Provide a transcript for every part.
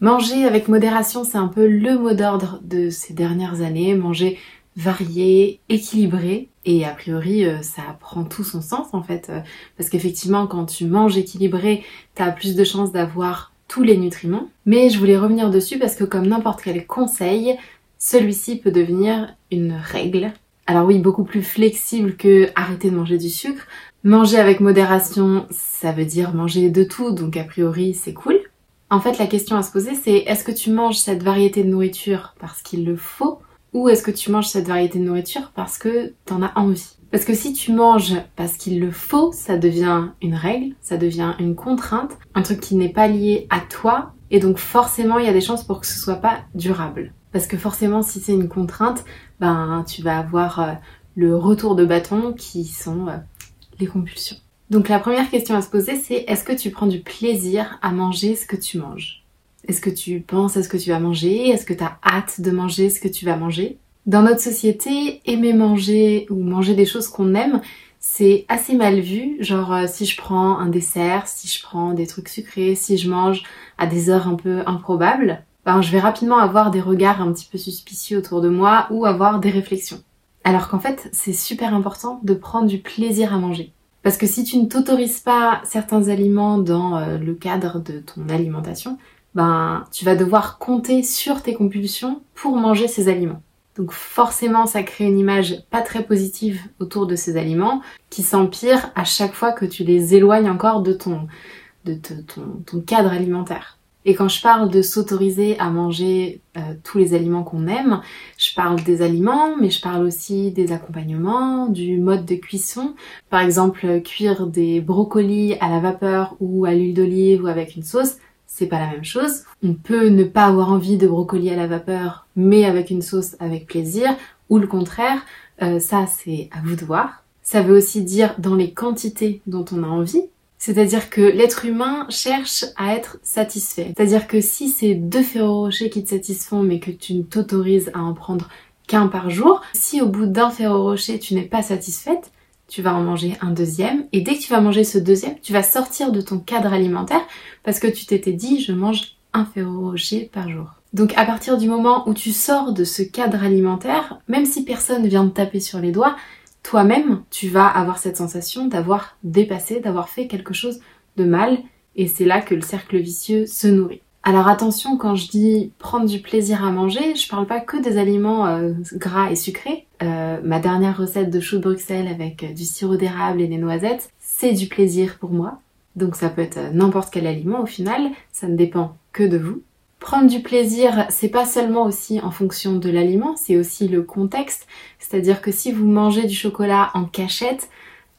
Manger avec modération, c'est un peu le mot d'ordre de ces dernières années. Manger varié, équilibré. Et a priori, euh, ça prend tout son sens en fait. Euh, parce qu'effectivement, quand tu manges équilibré, t'as plus de chances d'avoir tous les nutriments. Mais je voulais revenir dessus parce que comme n'importe quel conseil, celui-ci peut devenir une règle. Alors oui, beaucoup plus flexible que arrêter de manger du sucre. Manger avec modération, ça veut dire manger de tout, donc a priori c'est cool. En fait, la question à se poser, c'est est-ce que tu manges cette variété de nourriture parce qu'il le faut ou est-ce que tu manges cette variété de nourriture parce que t'en as envie? Parce que si tu manges parce qu'il le faut, ça devient une règle, ça devient une contrainte, un truc qui n'est pas lié à toi, et donc forcément il y a des chances pour que ce soit pas durable. Parce que forcément si c'est une contrainte, ben tu vas avoir euh, le retour de bâton qui sont euh, les compulsions. Donc la première question à se poser, c'est est-ce que tu prends du plaisir à manger ce que tu manges? Est-ce que tu penses à ce que tu vas manger? Est-ce que tu as hâte de manger ce que tu vas manger? Dans notre société, aimer manger ou manger des choses qu'on aime, c'est assez mal vu. Genre euh, si je prends un dessert, si je prends des trucs sucrés, si je mange à des heures un peu improbables, ben je vais rapidement avoir des regards un petit peu suspicieux autour de moi ou avoir des réflexions. Alors qu'en fait, c'est super important de prendre du plaisir à manger. Parce que si tu ne t'autorises pas certains aliments dans euh, le cadre de ton alimentation, ben tu vas devoir compter sur tes compulsions pour manger ces aliments. Donc forcément, ça crée une image pas très positive autour de ces aliments qui s'empire à chaque fois que tu les éloignes encore de ton, de ton cadre alimentaire. Et quand je parle de s'autoriser à manger euh, tous les aliments qu'on aime, je parle des aliments, mais je parle aussi des accompagnements, du mode de cuisson. Par exemple, cuire des brocolis à la vapeur ou à l'huile d'olive ou avec une sauce, c'est pas la même chose. On peut ne pas avoir envie de brocolis à la vapeur, mais avec une sauce avec plaisir, ou le contraire. Euh, ça, c'est à vous de voir. Ça veut aussi dire dans les quantités dont on a envie. C'est-à-dire que l'être humain cherche à être satisfait. C'est-à-dire que si c'est deux ferro rochers qui te satisfont mais que tu ne t'autorises à en prendre qu'un par jour, si au bout d'un ferro rocher tu n'es pas satisfaite, tu vas en manger un deuxième et dès que tu vas manger ce deuxième, tu vas sortir de ton cadre alimentaire parce que tu t'étais dit je mange un ferro rocher par jour. Donc à partir du moment où tu sors de ce cadre alimentaire, même si personne vient te taper sur les doigts, toi-même, tu vas avoir cette sensation d'avoir dépassé, d'avoir fait quelque chose de mal, et c'est là que le cercle vicieux se nourrit. Alors attention, quand je dis prendre du plaisir à manger, je parle pas que des aliments euh, gras et sucrés. Euh, ma dernière recette de chou de Bruxelles avec euh, du sirop d'érable et des noisettes, c'est du plaisir pour moi. Donc ça peut être n'importe quel aliment au final, ça ne dépend que de vous. Prendre du plaisir, c'est pas seulement aussi en fonction de l'aliment, c'est aussi le contexte. C'est-à-dire que si vous mangez du chocolat en cachette,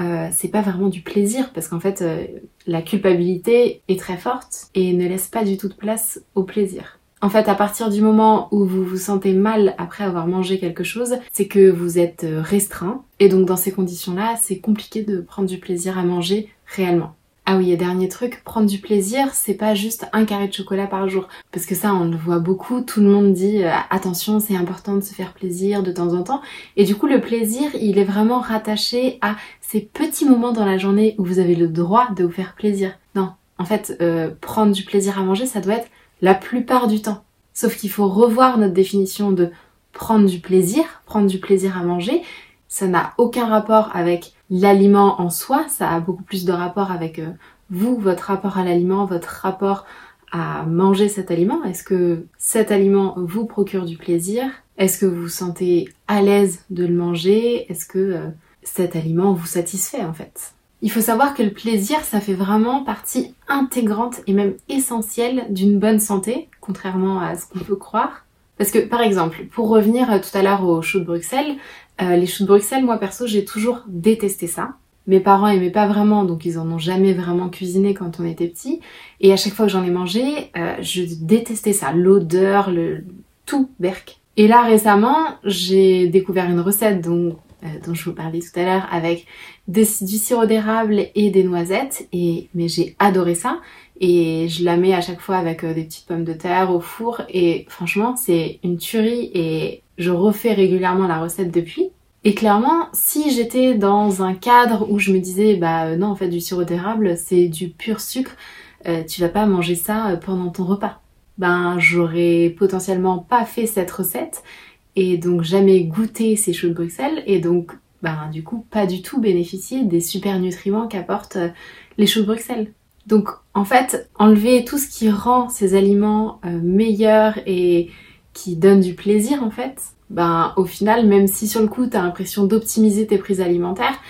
euh, c'est pas vraiment du plaisir parce qu'en fait euh, la culpabilité est très forte et ne laisse pas du tout de place au plaisir. En fait, à partir du moment où vous vous sentez mal après avoir mangé quelque chose, c'est que vous êtes euh, restreint et donc dans ces conditions-là, c'est compliqué de prendre du plaisir à manger réellement. Ah oui, et dernier truc, prendre du plaisir, c'est pas juste un carré de chocolat par jour. Parce que ça, on le voit beaucoup, tout le monde dit euh, attention, c'est important de se faire plaisir de temps en temps. Et du coup, le plaisir, il est vraiment rattaché à ces petits moments dans la journée où vous avez le droit de vous faire plaisir. Non, en fait, euh, prendre du plaisir à manger, ça doit être la plupart du temps. Sauf qu'il faut revoir notre définition de prendre du plaisir, prendre du plaisir à manger. Ça n'a aucun rapport avec l'aliment en soi, ça a beaucoup plus de rapport avec euh, vous, votre rapport à l'aliment, votre rapport à manger cet aliment. Est-ce que cet aliment vous procure du plaisir? Est-ce que vous vous sentez à l'aise de le manger? Est-ce que euh, cet aliment vous satisfait en fait? Il faut savoir que le plaisir, ça fait vraiment partie intégrante et même essentielle d'une bonne santé, contrairement à ce qu'on peut croire. Parce que, par exemple, pour revenir euh, tout à l'heure au show de Bruxelles, euh, les choux de Bruxelles, moi perso, j'ai toujours détesté ça. Mes parents aimaient pas vraiment, donc ils en ont jamais vraiment cuisiné quand on était petit. Et à chaque fois que j'en ai mangé, euh, je détestais ça, l'odeur, le tout, berk. Et là récemment, j'ai découvert une recette dont, euh, dont je vous parlais tout à l'heure avec du sirop d'érable et des noisettes. Et mais j'ai adoré ça. Et je la mets à chaque fois avec des petites pommes de terre au four. Et franchement, c'est une tuerie et je refais régulièrement la recette depuis. Et clairement, si j'étais dans un cadre où je me disais, bah euh, non, en fait, du sirop d'érable, c'est du pur sucre, euh, tu vas pas manger ça euh, pendant ton repas. ben j'aurais potentiellement pas fait cette recette et donc jamais goûté ces choux de Bruxelles et donc ben du coup pas du tout bénéficié des super nutriments qu'apportent euh, les choux de Bruxelles. Donc en fait, enlever tout ce qui rend ces aliments euh, meilleurs et qui donnent du plaisir en fait, ben au final, même si sur le coup t'as l'impression d'optimiser tes prises alimentaires,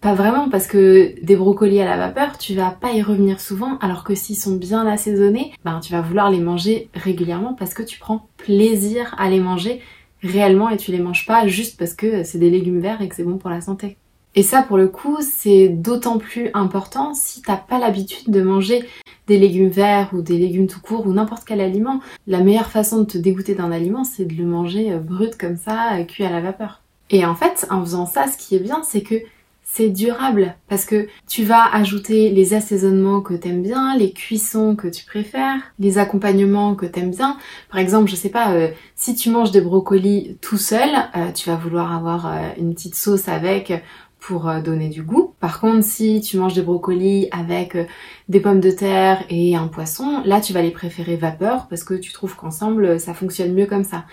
pas vraiment parce que des brocolis à la vapeur, tu vas pas y revenir souvent, alors que s'ils sont bien assaisonnés, ben tu vas vouloir les manger régulièrement parce que tu prends plaisir à les manger réellement et tu les manges pas juste parce que c'est des légumes verts et que c'est bon pour la santé. Et ça, pour le coup, c'est d'autant plus important si t'as pas l'habitude de manger des légumes verts ou des légumes tout court ou n'importe quel aliment. La meilleure façon de te dégoûter d'un aliment, c'est de le manger brut comme ça, euh, cuit à la vapeur. Et en fait, en faisant ça, ce qui est bien, c'est que c'est durable parce que tu vas ajouter les assaisonnements que t'aimes bien, les cuissons que tu préfères, les accompagnements que t'aimes bien. Par exemple, je sais pas, euh, si tu manges des brocolis tout seul, tu vas vouloir avoir une petite sauce avec pour euh, donner du goût. Par contre, si tu manges des brocolis avec euh, des pommes de terre et un poisson, là tu vas les préférer vapeur parce que tu trouves qu'ensemble ça fonctionne mieux comme ça.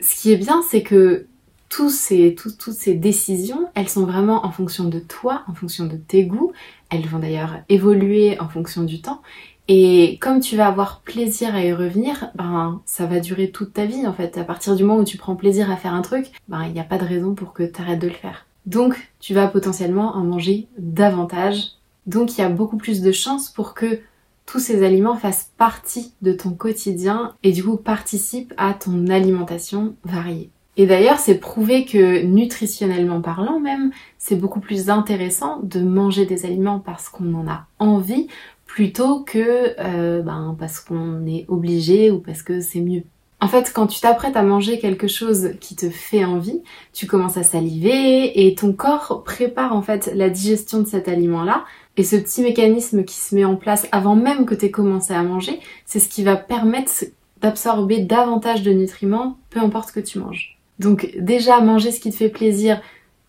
Ce qui est bien, c'est que toutes ces décisions, elles sont vraiment en fonction de toi, en fonction de tes goûts. Elles vont d'ailleurs évoluer en fonction du temps. Et comme tu vas avoir plaisir à y revenir, ben ça va durer toute ta vie en fait. À partir du moment où tu prends plaisir à faire un truc, ben il n'y a pas de raison pour que tu arrêtes de le faire. Donc, tu vas potentiellement en manger davantage. Donc, il y a beaucoup plus de chances pour que tous ces aliments fassent partie de ton quotidien et du coup participent à ton alimentation variée. Et d'ailleurs, c'est prouvé que nutritionnellement parlant même, c'est beaucoup plus intéressant de manger des aliments parce qu'on en a envie plutôt que euh, ben, parce qu'on est obligé ou parce que c'est mieux. En fait, quand tu t'apprêtes à manger quelque chose qui te fait envie, tu commences à saliver et ton corps prépare en fait la digestion de cet aliment-là. Et ce petit mécanisme qui se met en place avant même que tu aies commencé à manger, c'est ce qui va permettre d'absorber davantage de nutriments, peu importe ce que tu manges. Donc déjà, manger ce qui te fait plaisir,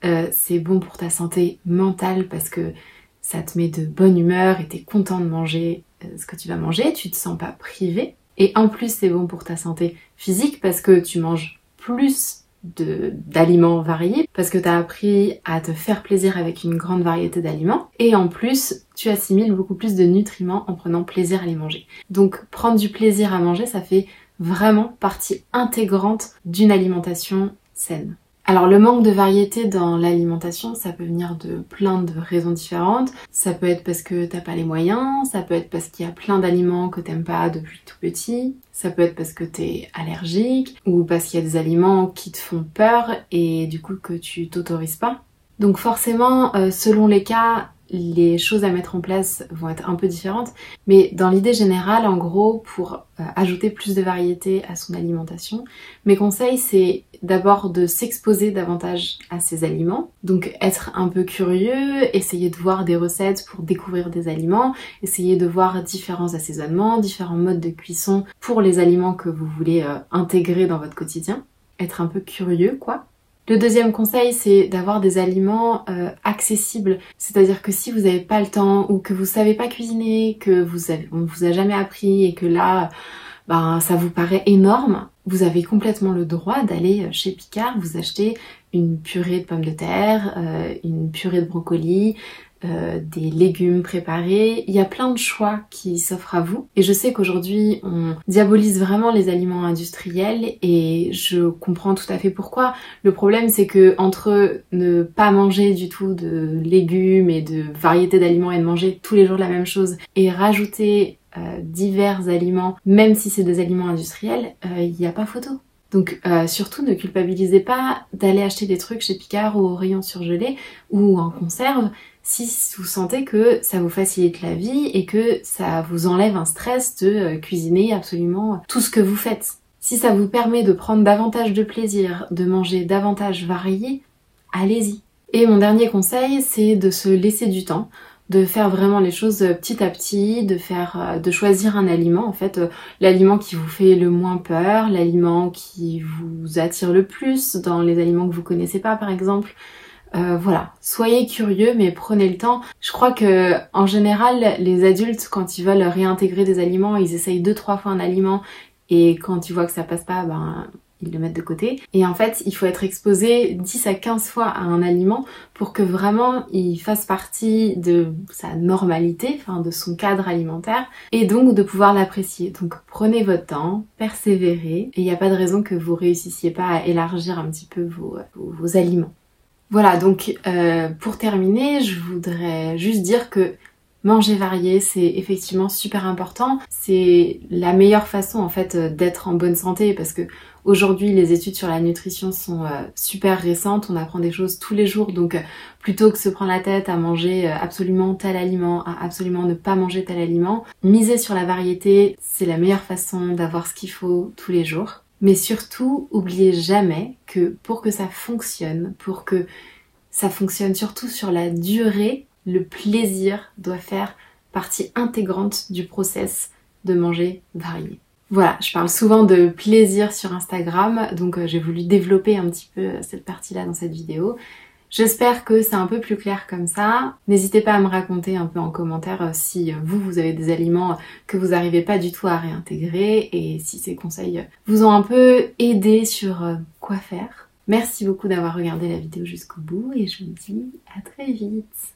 euh, c'est bon pour ta santé mentale parce que ça te met de bonne humeur et t'es content de manger euh, ce que tu vas manger, tu te sens pas privé. Et en plus, c'est bon pour ta santé physique parce que tu manges plus d'aliments variés parce que tu as appris à te faire plaisir avec une grande variété d'aliments et en plus tu assimiles beaucoup plus de nutriments en prenant plaisir à les manger. Donc prendre du plaisir à manger ça fait vraiment partie intégrante d'une alimentation saine. Alors le manque de variété dans l'alimentation, ça peut venir de plein de raisons différentes. Ça peut être parce que t'as pas les moyens, ça peut être parce qu'il y a plein d'aliments que t'aimes pas depuis tout petit, ça peut être parce que t'es allergique ou parce qu'il y a des aliments qui te font peur et du coup que tu t'autorises pas. Donc forcément, euh, selon les cas, les choses à mettre en place vont être un peu différentes, mais dans l'idée générale, en gros, pour euh, ajouter plus de variété à son alimentation, mes conseils c'est d'abord de s'exposer davantage à ces aliments, donc être un peu curieux, essayer de voir des recettes pour découvrir des aliments, essayer de voir différents assaisonnements, différents modes de cuisson pour les aliments que vous voulez euh, intégrer dans votre quotidien, être un peu curieux quoi. Le deuxième conseil, c'est d'avoir des aliments euh, accessibles. C'est-à-dire que si vous n'avez pas le temps ou que vous savez pas cuisiner, que vous avez, on vous a jamais appris et que là, ben, ça vous paraît énorme, vous avez complètement le droit d'aller chez Picard, vous acheter une purée de pommes de terre, euh, une purée de brocoli, euh, des légumes préparés. Il y a plein de choix qui s'offrent à vous. Et je sais qu'aujourd'hui, on diabolise vraiment les aliments industriels et je comprends tout à fait pourquoi. Le problème, c'est que entre ne pas manger du tout de légumes et de variétés d'aliments et de manger tous les jours la même chose et rajouter euh, divers aliments, même si c'est des aliments industriels, euh, il n'y a pas photo. Donc surtout ne culpabilisez pas d'aller acheter des trucs chez Picard ou au rayon surgelé ou en conserve si vous sentez que ça vous facilite la vie et que ça vous enlève un stress de euh, cuisiner absolument tout ce que vous faites. Si ça vous permet de prendre davantage de plaisir, de manger davantage varié, allez-y. Et mon dernier conseil, c'est de se laisser du temps, de faire vraiment les choses petit à petit, de faire, euh, de choisir un aliment, en fait, euh, l'aliment qui vous fait le moins peur, l'aliment qui vous attire le plus dans les aliments que vous connaissez pas, par exemple. Euh, voilà, soyez curieux mais prenez le temps. Je crois que en général, les adultes quand ils veulent réintégrer des aliments, ils essayent deux trois fois un aliment et quand tu vois que ça passe pas, ben ils le mettent de côté. Et en fait, il faut être exposé 10 à 15 fois à un aliment pour que vraiment il fasse partie de sa normalité, enfin de son cadre alimentaire, et donc de pouvoir l'apprécier. Donc prenez votre temps, persévérez, et il n'y a pas de raison que vous réussissiez pas à élargir un petit peu vos, aliments. Voilà, donc euh, pour terminer, je voudrais juste dire que Manger varié, c'est effectivement super important. C'est la meilleure façon en fait d'être en bonne santé parce que aujourd'hui les études sur la nutrition sont euh, super récentes. On apprend des choses tous les jours donc euh, plutôt que se prendre la tête à manger euh, absolument tel aliment, à absolument ne pas manger tel aliment, miser sur la variété, c'est la meilleure façon d'avoir ce qu'il faut tous les jours. Mais surtout, oubliez jamais que pour que ça fonctionne, pour que ça fonctionne surtout sur la durée, le plaisir doit faire partie intégrante du process de manger varié. Voilà, je parle souvent de plaisir sur Instagram, donc euh, j'ai voulu développer un petit peu euh, cette partie-là dans cette vidéo. J'espère que c'est un peu plus clair comme ça. N'hésitez pas à me raconter un peu en commentaire euh, si vous, vous avez des aliments que vous n'arrivez pas du tout à réintégrer et si ces conseils vous ont un peu aidé sur quoi faire. Merci beaucoup d'avoir regardé la vidéo jusqu'au bout et je vous dis à très vite.